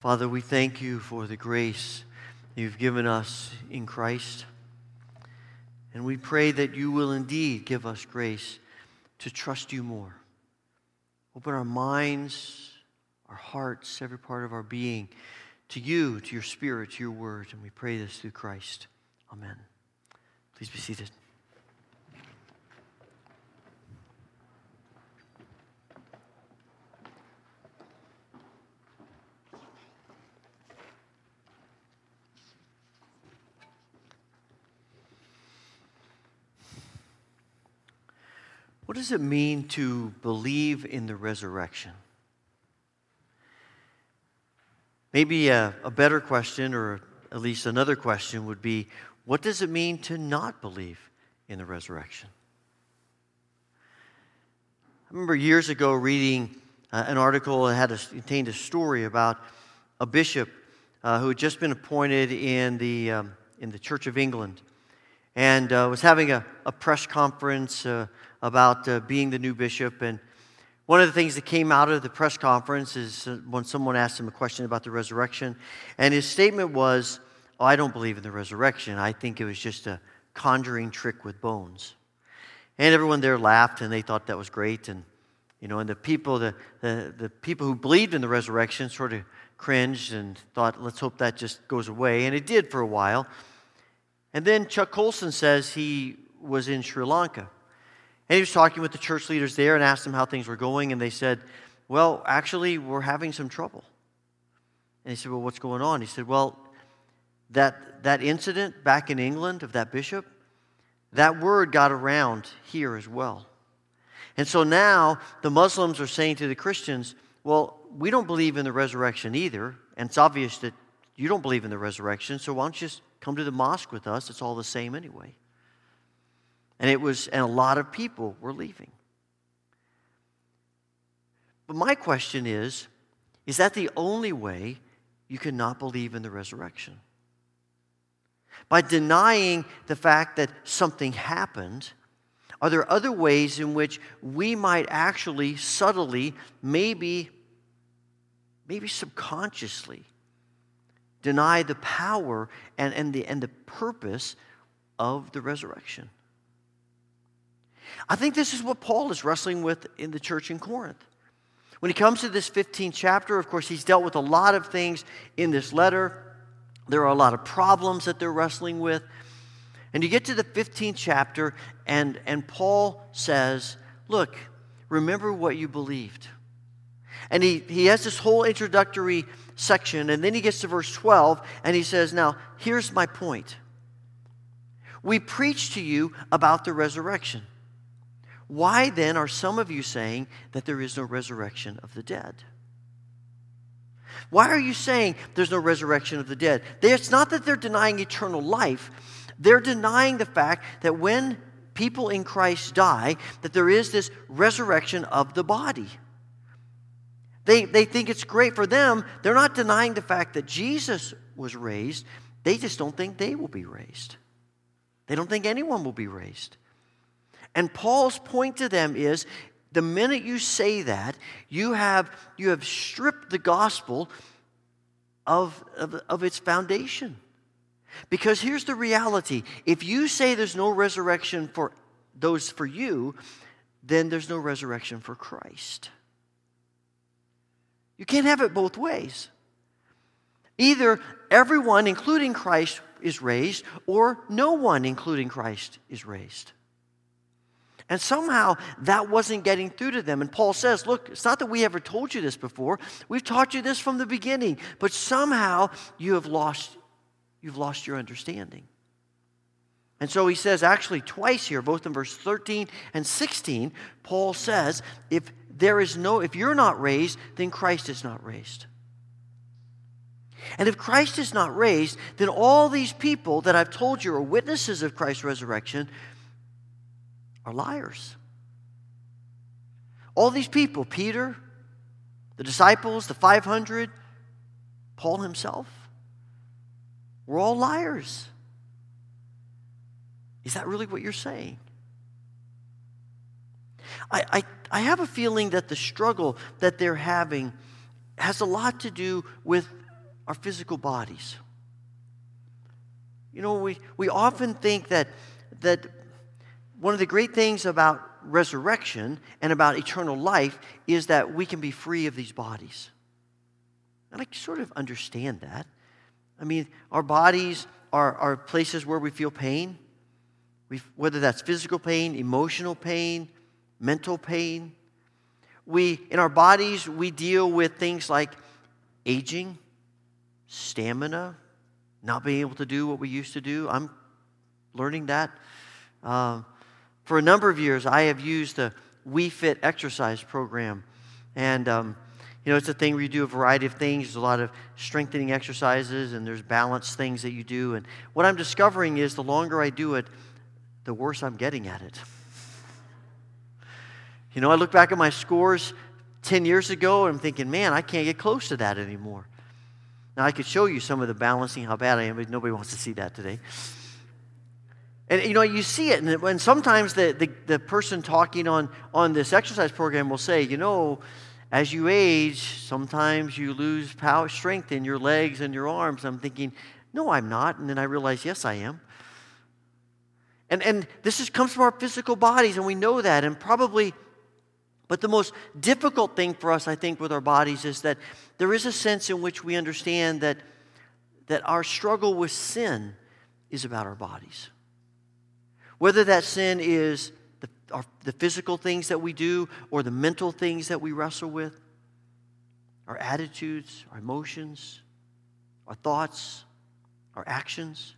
Father, we thank you for the grace you've given us in Christ. And we pray that you will indeed give us grace to trust you more. Open our minds, our hearts, every part of our being to you, to your spirit, to your word. And we pray this through Christ. Amen. Please be seated. What does it mean to believe in the resurrection? Maybe a, a, better question, or at least another question, would be what does it mean to not believe in the resurrection? I remember years ago reading uh, an article that had a, contained a story about a bishop uh, who had just been appointed in the, um, in the Church of England and uh, was having a, a press conference uh, about uh, being the new bishop. And one of the things that came out of the press conference is uh, when someone asked him a question about the resurrection. And his statement was, oh, I don't believe in the resurrection. I think it was just a conjuring trick with bones. And everyone there laughed and they thought that was great. And, you know, and the people, the, the, the people who believed in the resurrection sort of cringed and thought, let's hope that just goes away. And it did for a while. And then Chuck Colson says he was in Sri Lanka. And he was talking with the church leaders there and asked them how things were going. And they said, Well, actually, we're having some trouble. And he said, Well, what's going on? He said, Well, that, that incident back in England of that bishop, that word got around here as well. And so now the Muslims are saying to the Christians, Well, we don't believe in the resurrection either. And it's obvious that you don't believe in the resurrection. So why don't you just come to the mosque with us? It's all the same anyway. And it was, and a lot of people were leaving. But my question is is that the only way you cannot believe in the resurrection? By denying the fact that something happened, are there other ways in which we might actually subtly, maybe, maybe subconsciously, deny the power and, and, the, and the purpose of the resurrection? I think this is what Paul is wrestling with in the church in Corinth. When he comes to this 15th chapter, of course, he's dealt with a lot of things in this letter. There are a lot of problems that they're wrestling with. And you get to the 15th chapter, and, and Paul says, Look, remember what you believed. And he, he has this whole introductory section, and then he gets to verse 12, and he says, Now, here's my point. We preach to you about the resurrection. Why then are some of you saying that there is no resurrection of the dead? Why are you saying there's no resurrection of the dead? It's not that they're denying eternal life. They're denying the fact that when people in Christ die, that there is this resurrection of the body. They, they think it's great for them. They're not denying the fact that Jesus was raised. They just don't think they will be raised. They don't think anyone will be raised. And Paul's point to them is the minute you say that, you have, you have stripped the gospel of, of, of its foundation. Because here's the reality if you say there's no resurrection for those for you, then there's no resurrection for Christ. You can't have it both ways. Either everyone, including Christ, is raised, or no one, including Christ, is raised. And somehow that wasn't getting through to them. And Paul says, Look, it's not that we ever told you this before. We've taught you this from the beginning. But somehow you have lost, you've lost your understanding. And so he says, actually, twice here, both in verse 13 and 16, Paul says, if there is no, if you're not raised, then Christ is not raised. And if Christ is not raised, then all these people that I've told you are witnesses of Christ's resurrection are liars. All these people, Peter, the disciples, the 500, Paul himself, were all liars. Is that really what you're saying? I, I, I have a feeling that the struggle that they're having has a lot to do with our physical bodies. You know, we, we often think that, that one of the great things about resurrection and about eternal life is that we can be free of these bodies. And I sort of understand that. I mean, our bodies are, are places where we feel pain, we, whether that's physical pain, emotional pain, mental pain. We, in our bodies, we deal with things like aging, stamina, not being able to do what we used to do. I'm learning that. Uh, for a number of years, I have used the Wii Fit exercise program. And, um, you know, it's a thing where you do a variety of things. There's a lot of strengthening exercises and there's balance things that you do. And what I'm discovering is the longer I do it, the worse I'm getting at it. You know, I look back at my scores 10 years ago and I'm thinking, man, I can't get close to that anymore. Now, I could show you some of the balancing, how bad I am, but nobody wants to see that today. And you know, you see it, and when sometimes the, the, the, person talking on, on this exercise program will say, you know, as you age, sometimes you lose power, strength in your legs and your arms. I'm thinking, no, I'm not. And then I realize, yes, I am. And, and this is, comes from our physical bodies, and we know that. And probably, but the most difficult thing for us, I think, with our bodies is that there is a sense in which we understand that, that our struggle with sin is about our bodies. Whether that sin is the, our, the physical things that we do or the mental things that we wrestle with, our attitudes, our emotions, our thoughts, our actions.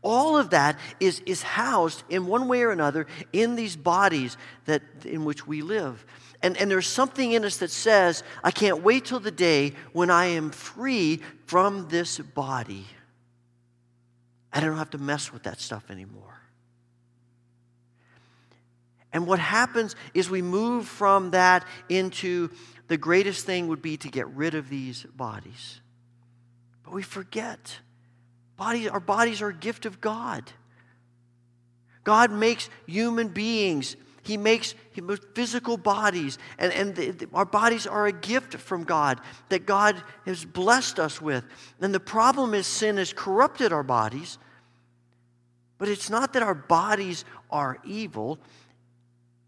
All of that is, is housed in one way or another in these bodies that, in which we live. And, and there's something in us that says, I can't wait till the day when I am free from this body. I don't have to mess with that stuff anymore. And what happens is we move from that into the greatest thing would be to get rid of these bodies. But we forget. Bodies, our bodies are a gift of God. God makes human beings. He makes physical bodies, and, and the, the, our bodies are a gift from God that God has blessed us with. And the problem is sin has corrupted our bodies, but it's not that our bodies are evil,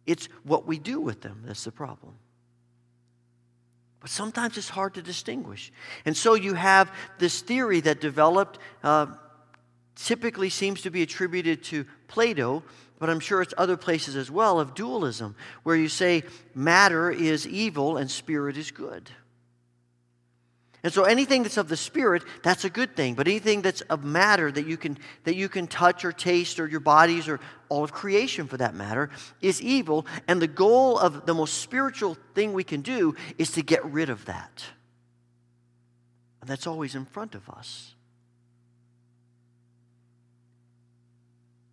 it's what we do with them that's the problem. But sometimes it's hard to distinguish. And so you have this theory that developed, uh, typically seems to be attributed to Plato, but I'm sure it's other places as well, of dualism, where you say matter is evil and spirit is good. And so anything that's of the spirit, that's a good thing. But anything that's of matter that you can that you can touch or taste or your bodies or all of creation for that matter is evil. And the goal of the most spiritual thing we can do is to get rid of that. And that's always in front of us.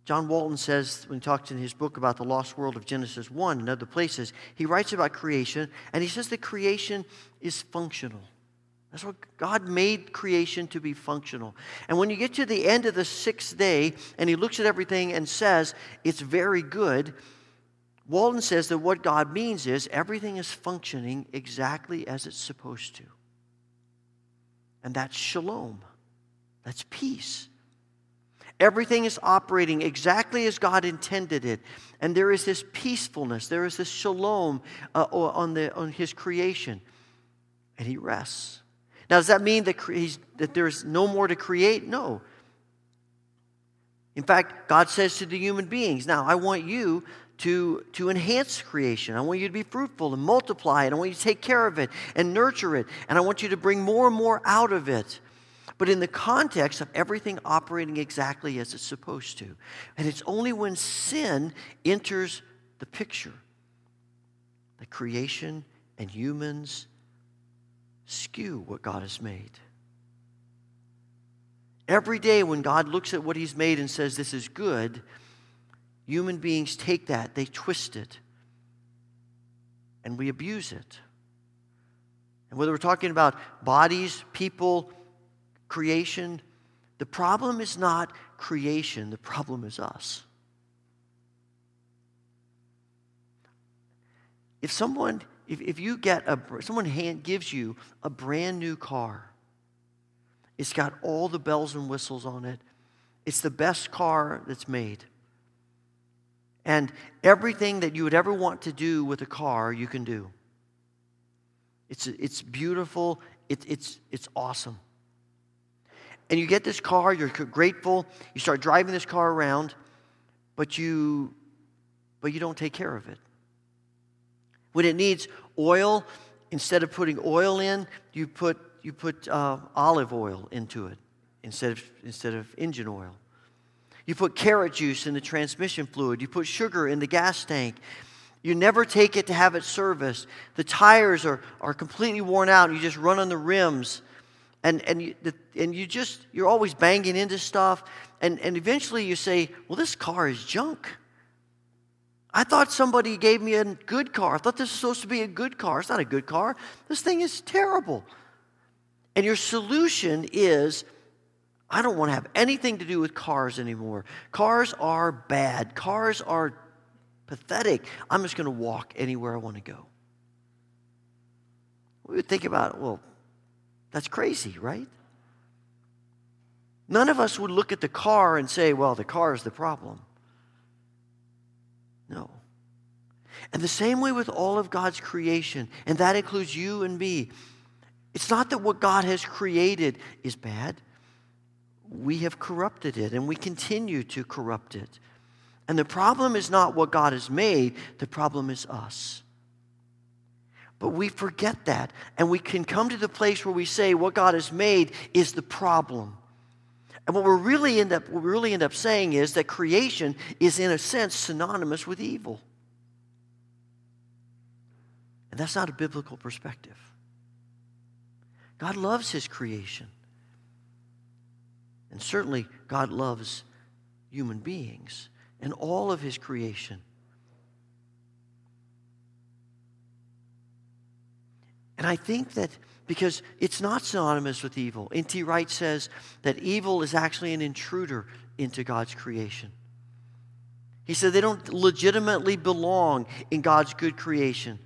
John Walton says, when he talks in his book about the lost world of Genesis 1 and other places, he writes about creation, and he says that creation is functional. That's what God made creation to be functional. And when you get to the end of the sixth day and he looks at everything and says, it's very good, Walton says that what God means is everything is functioning exactly as it's supposed to. And that's shalom, that's peace. Everything is operating exactly as God intended it. And there is this peacefulness, there is this shalom uh, on, the, on His creation. And He rests. Now, does that mean that, that there's no more to create? No. In fact, God says to the human beings, now I want you to, to enhance creation. I want you to be fruitful and multiply it. I want you to take care of it and nurture it. And I want you to bring more and more out of it. But in the context of everything operating exactly as it's supposed to. And it's only when sin enters the picture that creation and humans skew what God has made. Every day when God looks at what He's made and says, This is good, human beings take that, they twist it, and we abuse it. And whether we're talking about bodies, people, creation, the problem is not creation, the problem is us. If someone if, if you get a, someone hand, gives you a brand new car, It's got all the bells and whistles on it. It's the best car that's made. And everything that you would ever want to do with a car, you can do. It's, it's beautiful, it, it's, it's awesome. And you get this car, you're grateful, you start driving this car around, but you, but you don't take care of it. When it needs oil, instead of putting oil in, you put, you put uh, olive oil into it instead of, instead of engine oil. You put carrot juice in the transmission fluid. You put sugar in the gas tank. You never take it to have it serviced. The tires are, are completely worn out. And you just run on the rims. And, and, you, the, and you just, you're always banging into stuff. And, and eventually you say, well, this car is junk. I thought somebody gave me a good car. I thought this was supposed to be a good car. It's not a good car. This thing is terrible. And your solution is I don't want to have anything to do with cars anymore. Cars are bad. Cars are pathetic. I'm just going to walk anywhere I want to go. We would think about, well, that's crazy, right? None of us would look at the car and say, well, the car is the problem. No. And the same way with all of God's creation, and that includes you and me. It's not that what God has created is bad we have corrupted it and we continue to corrupt it. And the problem is not what God has made, the problem is us. But we forget that. And we can come to the place where we say what God has made is the problem. And what we really end up what we really end up saying is that creation is in a sense synonymous with evil. And that's not a biblical perspective. God loves his creation. And certainly, God loves human beings and all of his creation. And I think that because it's not synonymous with evil. N.T. Wright says that evil is actually an intruder into God's creation. He said they don't legitimately belong in God's good creation.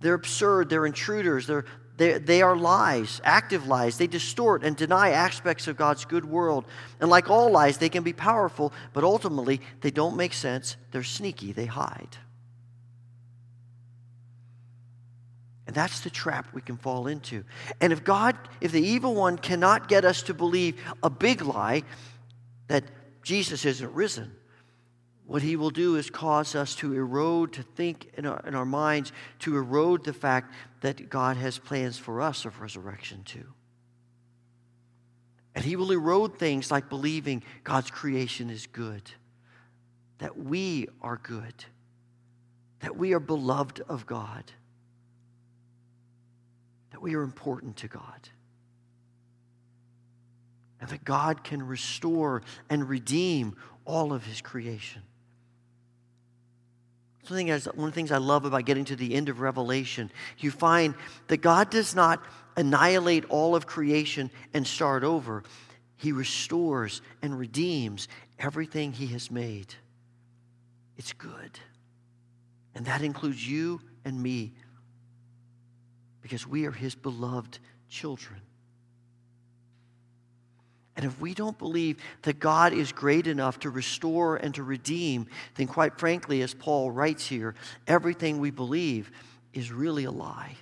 They're absurd, they're intruders, they're, they, they are lies, active lies. They distort and deny aspects of God's good world. And like all lies, they can be powerful, but ultimately, they don't make sense. They're sneaky, they hide. And that's the trap we can fall into. And if God, if the evil one cannot get us to believe a big lie that Jesus isn't risen, what he will do is cause us to erode, to think in our, in our minds, to erode the fact that God has plans for us of resurrection too. And he will erode things like believing God's creation is good, that we are good, that we are beloved of God, that we are important to God, and that God can restore and redeem all of his creation. Something one of the things I love about getting to the end of Revelation, you find that God does not annihilate all of creation and start over. He restores and redeems everything He has made. It's good. And that includes you and me because we are His beloved children. And if we don't believe that God is great enough to restore and to redeem, then quite frankly, as Paul writes here, everything we believe is really a lie.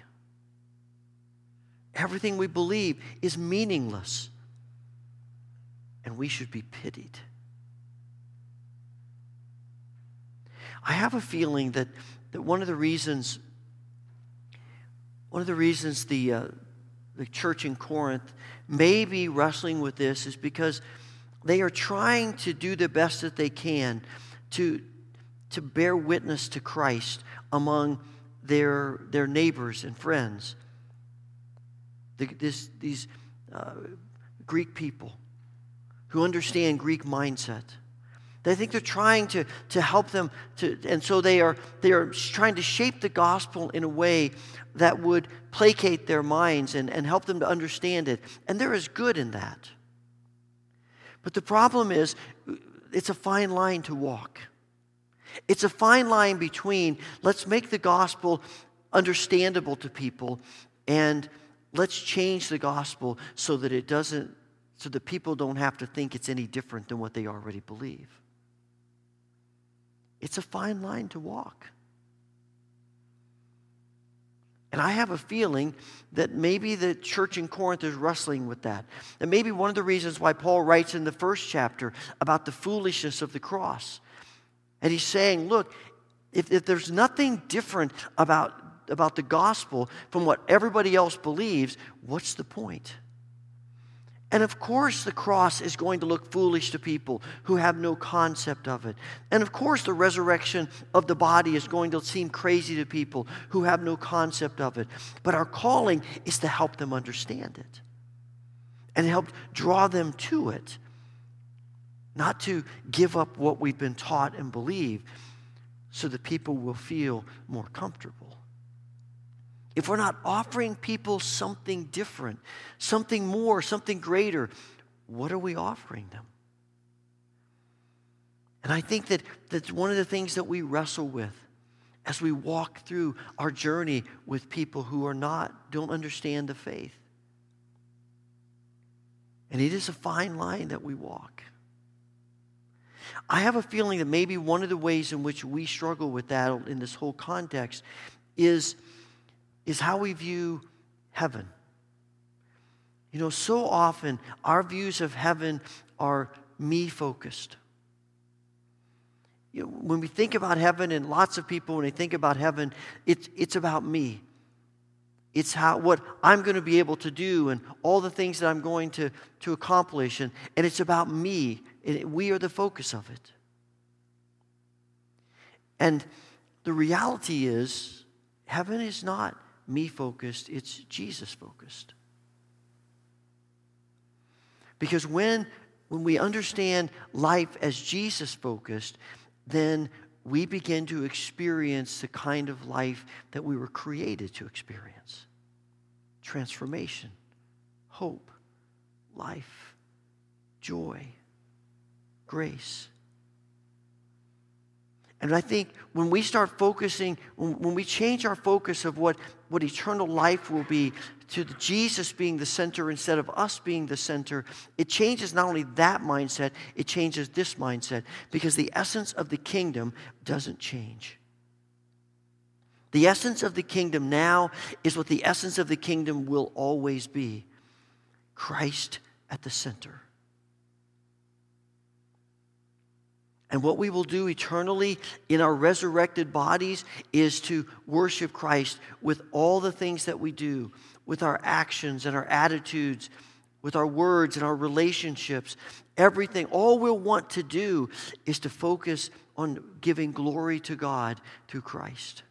Everything we believe is meaningless. And we should be pitied. I have a feeling that, that one of the reasons, one of the reasons the, uh, the church in Corinth may be wrestling with this is because they are trying to do the best that they can to, to bear witness to Christ among their, their neighbors and friends. The, this, these uh, Greek people who understand Greek mindset. They think they're trying to, to help them, to, and so they are, they are trying to shape the gospel in a way that would placate their minds and, and help them to understand it. And there is good in that. But the problem is, it's a fine line to walk. It's a fine line between let's make the gospel understandable to people and let's change the gospel so that it doesn't so that people don't have to think it's any different than what they already believe. It's a fine line to walk. And I have a feeling that maybe the church in Corinth is wrestling with that. And maybe one of the reasons why Paul writes in the first chapter about the foolishness of the cross. And he's saying, look, if, if there's nothing different about, about the gospel from what everybody else believes, what's the point? And of course, the cross is going to look foolish to people who have no concept of it. And of course, the resurrection of the body is going to seem crazy to people who have no concept of it. But our calling is to help them understand it and help draw them to it, not to give up what we've been taught and believe so that people will feel more comfortable if we're not offering people something different, something more, something greater, what are we offering them? And I think that that's one of the things that we wrestle with as we walk through our journey with people who are not, don't understand the faith. And it is a fine line that we walk. I have a feeling that maybe one of the ways in which we struggle with that in this whole context is is how we view heaven. You know, so often our views of heaven are me focused. You know, when we think about heaven, and lots of people, when they think about heaven, it's, it's about me. It's how, what I'm going to be able to do and all the things that I'm going to, to accomplish. And, and it's about me. And we are the focus of it. And the reality is, heaven is not me focused, it's Jesus focused. Because when, when we understand life as Jesus focused, then we begin to experience the kind of life that we were created to experience transformation, hope, life, joy, grace. And I think when we start focusing, when, we change our focus of what, what eternal life will be to Jesus being the center instead of us being the center, it changes not only that mindset, it changes this mindset because the essence of the kingdom doesn't change. The essence of the kingdom now is what the essence of the kingdom will always be Christ at the center. And what we will do eternally in our resurrected bodies is to worship Christ with all the things that we do, with our actions and our attitudes, with our words and our relationships. Everything, all we'll want to do is to focus on giving glory to God through Christ.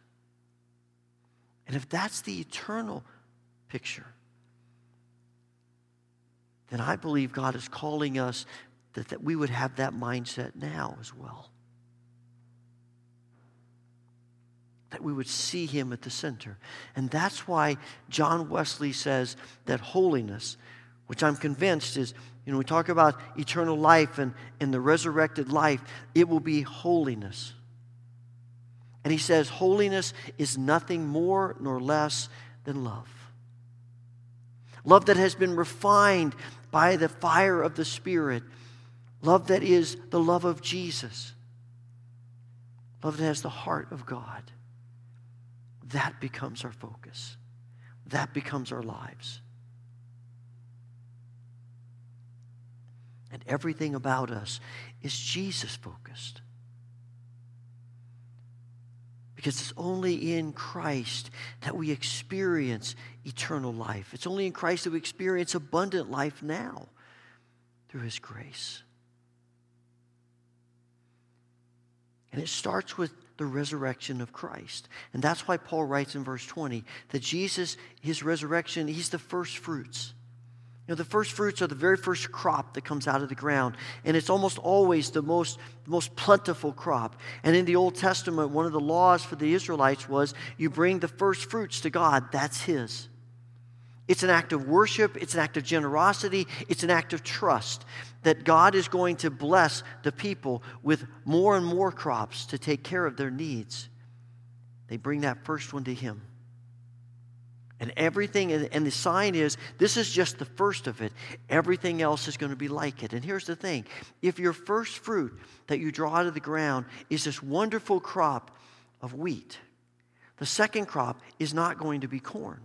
And if that's the eternal picture, then I believe God is calling us that, that we would have that mindset now as well. That we would see him at the center. And that's why John Wesley says that holiness, which I'm convinced is, you know, we talk about eternal life and, and the resurrected life, it will be holiness. And he says, holiness is nothing more nor less than love. Love that has been refined by the fire of the Spirit Love that is the love of Jesus. Love that has the heart of God. That becomes our focus. That becomes our lives. And everything about us is Jesus focused. Because it's only in Christ that we experience eternal life. It's only in Christ that we experience abundant life now through His grace. And it starts with the resurrection of Christ. And that's why Paul writes in verse 20 that Jesus, his resurrection, he's the first fruits. You know, the first fruits are the very first crop that comes out of the ground. And it's almost always the most, the most plentiful crop. And in the Old Testament, one of the laws for the Israelites was you bring the first fruits to God, that's His. It's an act of worship, it's an act of generosity, it's an act of trust that God is going to bless the people with more and more crops to take care of their needs. They bring that first one to Him. And everything, and the sign is this is just the first of it. Everything else is going to be like it. And here's the thing if your first fruit that you draw out of the ground is this wonderful crop of wheat, the second crop is not going to be corn.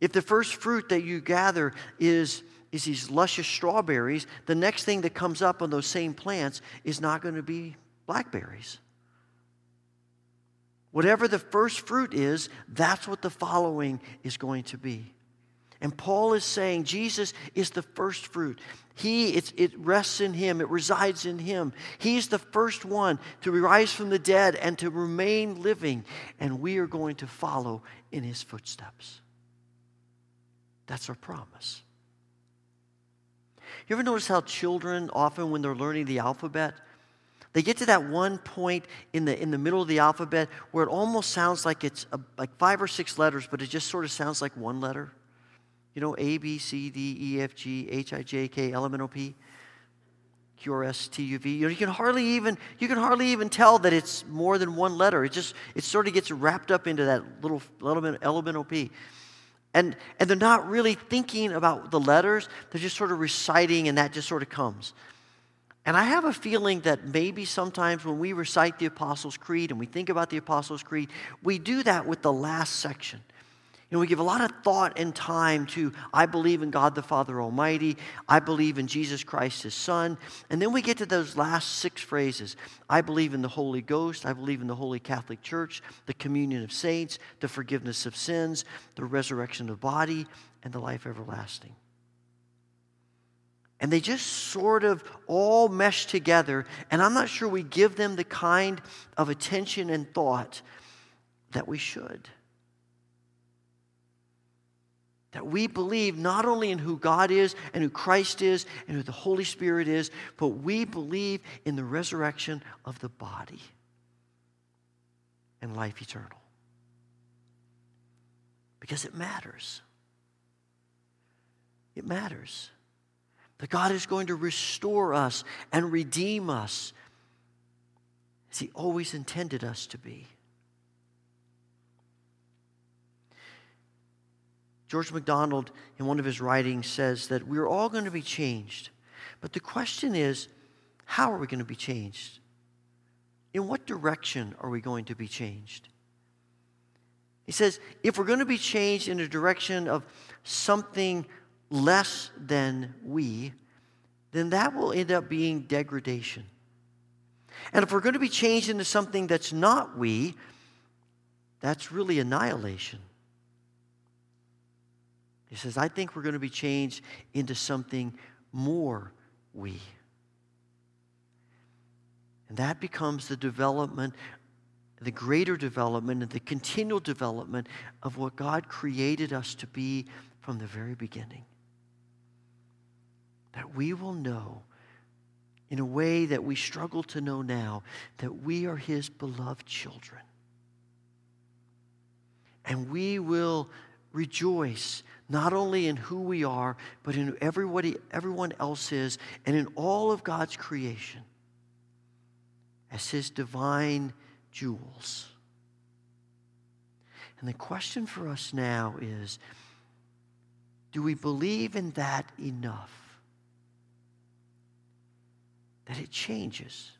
If the first fruit that you gather is, is these luscious strawberries, the next thing that comes up on those same plants is not going to be blackberries. Whatever the first fruit is, that's what the following is going to be. And Paul is saying Jesus is the first fruit. He, it rests in him, it resides in him. He's the first one to rise from the dead and to remain living, and we are going to follow in his footsteps. That's our promise. You ever notice how children often, when they're learning the alphabet, they get to that one point in the, in the middle of the alphabet where it almost sounds like it's a, like five or six letters, but it just sort of sounds like one letter. You know, A, B, C, D, E, F, G, H, I, J, K, L, M, N, O, P, Q, R, S, T, U, V. You know, you can hardly even you can hardly even tell that it's more than one letter. It just it sort of gets wrapped up into that little element, element O, P. And, and they're not really thinking about the letters, they're just sort of reciting, and that just sort of comes. And I have a feeling that maybe sometimes when we recite the Apostles' Creed and we think about the Apostles' Creed, we do that with the last section. You know, we give a lot of thought and time to, I believe in God the Father Almighty, I believe in Jesus Christ, His Son. And then we get to those last six phrases I believe in the Holy Ghost, I believe in the Holy Catholic Church, the communion of saints, the forgiveness of sins, the resurrection of body, and the life everlasting. And they just sort of all mesh together, and I'm not sure we give them the kind of attention and thought that we should. That we believe not only in who God is and who Christ is and who the Holy Spirit is, but we believe in the resurrection of the body and life eternal. Because it matters. It matters. That God is going to restore us and redeem us as He always intended us to be. George MacDonald, in one of his writings, says that we're all going to be changed. But the question is, how are we going to be changed? In what direction are we going to be changed? He says, if we're going to be changed in a direction of something less than we, then that will end up being degradation. And if we're going to be changed into something that's not we, that's really annihilation. He says, I think we're going to be changed into something more we. And that becomes the development, the greater development, and the continual development of what God created us to be from the very beginning. That we will know in a way that we struggle to know now that we are His beloved children. And we will rejoice not only in who we are, but in who everybody, everyone else is, and in all of God's creation as His divine jewels. And the question for us now is do we believe in that enough? That it changes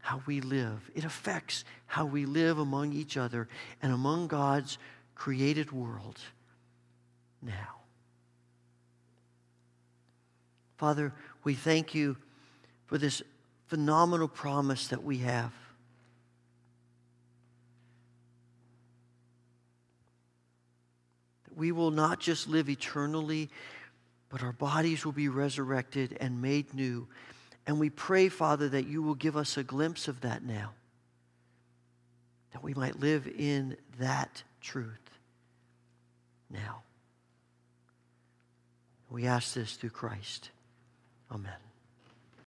how we live. It affects how we live among each other and among God's created world now. Father, we thank you for this phenomenal promise that we have. That we will not just live eternally, but our bodies will be resurrected and made new. And we pray, Father, that you will give us a glimpse of that now, that we might live in that truth now. We ask this through Christ. Amen.